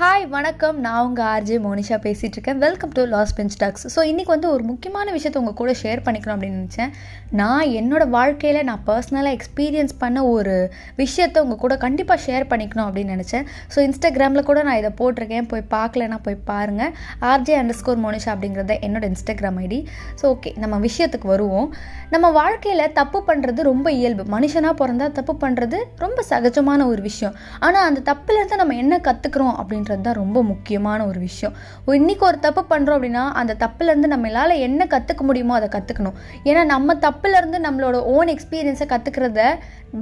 Hi வணக்கம். நான் உங்கள் ஆர்ஜே மோனிஷா பேசிகிட்டு இருக்கேன் welcome to Last Bench Talks so இன்றைக்கி வந்து ஒரு முக்கியமான விஷயத்த உங்கள் கூட ஷேர் பண்ணிக்கணும் அப்படின்னு நினச்சேன். நான் என்னோடய வாழ்க்கையில் நான் பர்சனலாக எக்ஸ்பீரியன்ஸ் பண்ண ஒரு விஷயத்த உங்கள் கூட கண்டிப்பாக ஷேர் பண்ணிக்கணும் அப்படின்னு நினச்சேன். ஸோ இன்ஸ்டாகிராமில் கூட நான் இதை போட்டிருக்கேன். போய் பார்க்கலன்னா போய் பாருங்கள் ஆர்ஜே அண்டர் ஸ்கோர் மோனிஷா அப்படிங்கிறத என்னோட இன்ஸ்டாகிராம் ஐடி ஸோ ஓகே நம்ம விஷயத்துக்கு வருவோம். நம்ம வாழ்க்கையில் தப்பு பண்ணுறது ரொம்ப இயல்பு. மனுஷனாக பிறந்தா தப்பு பண்ணுறது ரொம்ப சகஜமான ஒரு விஷயம். ஆனால் அந்த தப்புலேருந்து நம்ம என்ன கற்றுக்குறோம் அப்படின்றது தான் ரொம்ப முக்கியமான ஒரு விஷயம். இன்றைக்கி ஒரு தப்பு பண்ணுறோம் அப்படின்னா அந்த தப்புலேருந்து நம்மளால் என்ன கற்றுக்க முடியுமோ அதை கற்றுக்கணும் ஏன்னா நம்ம தப்புலேருந்து நம்மளோட ஓன் எக்ஸ்பீரியன்ஸை கற்றுக்கிறத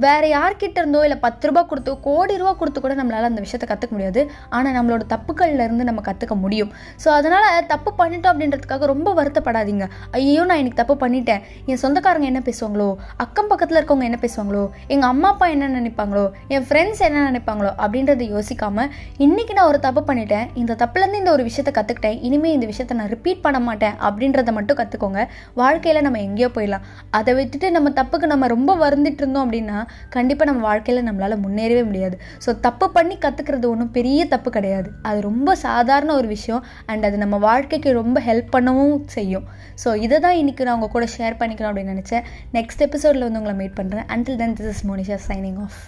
வேறு யார்கிட்ட இருந்தோ இல்லை பத்து ரூபா கொடுத்தோ கோடி ரூபா கொடுத்து கூட நம்மளால் அந்த விஷயத்தை கற்றுக்க முடியாது. ஆனால் நம்மளோட தப்புக்கள்ல இருந்து நம்ம கற்றுக்க முடியும். ஸோ அதனால் தப்பு பண்ணிட்டோம் அப்படின்றதுக்காக ரொம்ப வருத்தப்படாதீங்க. ஐயோ நான் இன்னைக்கு தப்பு பண்ணிட்டேன். என் சொந்தக்காரங்க என்ன பேசுவாங்களோ? அக்கம் பக்கத்தில் இருக்கவங்க என்ன பேசுவாங்களோ? எங்கள் அம்மா அப்பா என்ன நினைப்பாங்களோ? என் ஃப்ரெண்ட்ஸ் என்ன நினைப்பாங்களோ? அப்படின்றத யோசிக்காம இன்னைக்கு நான் ஒரு தப்பு பண்ணிட்டேன். இந்த தப்புலேருந்து இந்த ஒரு விஷயத்தை கற்றுக்கிட்டேன் இனிமேல் இந்த விஷயத்தை நான் ரிப்பீட் பண்ண மாட்டேன் அப்படின்றத மட்டும் கற்றுக்கோங்க வாழ்க்கையில் நம்ம எங்கேயோ போயிடலாம். அதை விட்டுட்டு நம்ம தப்புக்கு நம்ம ரொம்ப வருந்துட்டு இருந்தோம் அப்படின்னா கண்டிப்பாக நம்ம வாழ்க்கையில் நம்மளால் முன்னேறவே முடியாது. ஸோ தப்பு பண்ணி கற்றுக்கிறது ஒன்றும் பெரிய தப்பு கிடையாது. அது ரொம்ப சாதாரண ஒரு விஷயம். அண்ட் அது நம்ம வாழ்க்கைக்கு ரொம்ப ஹெல்ப் பண்ணவும் செய்யும். ஸோ இதை தான் இன்றைக்கி நான் உங்கள் கூட ஷேர் பண்ணிக்கணும் அப்படின்னு நினச்சேன். நெக்ஸ்ட் எபிசோடில் வந்து உங்களை மீட் பண்ணுறேன் until then this is Monisha signing off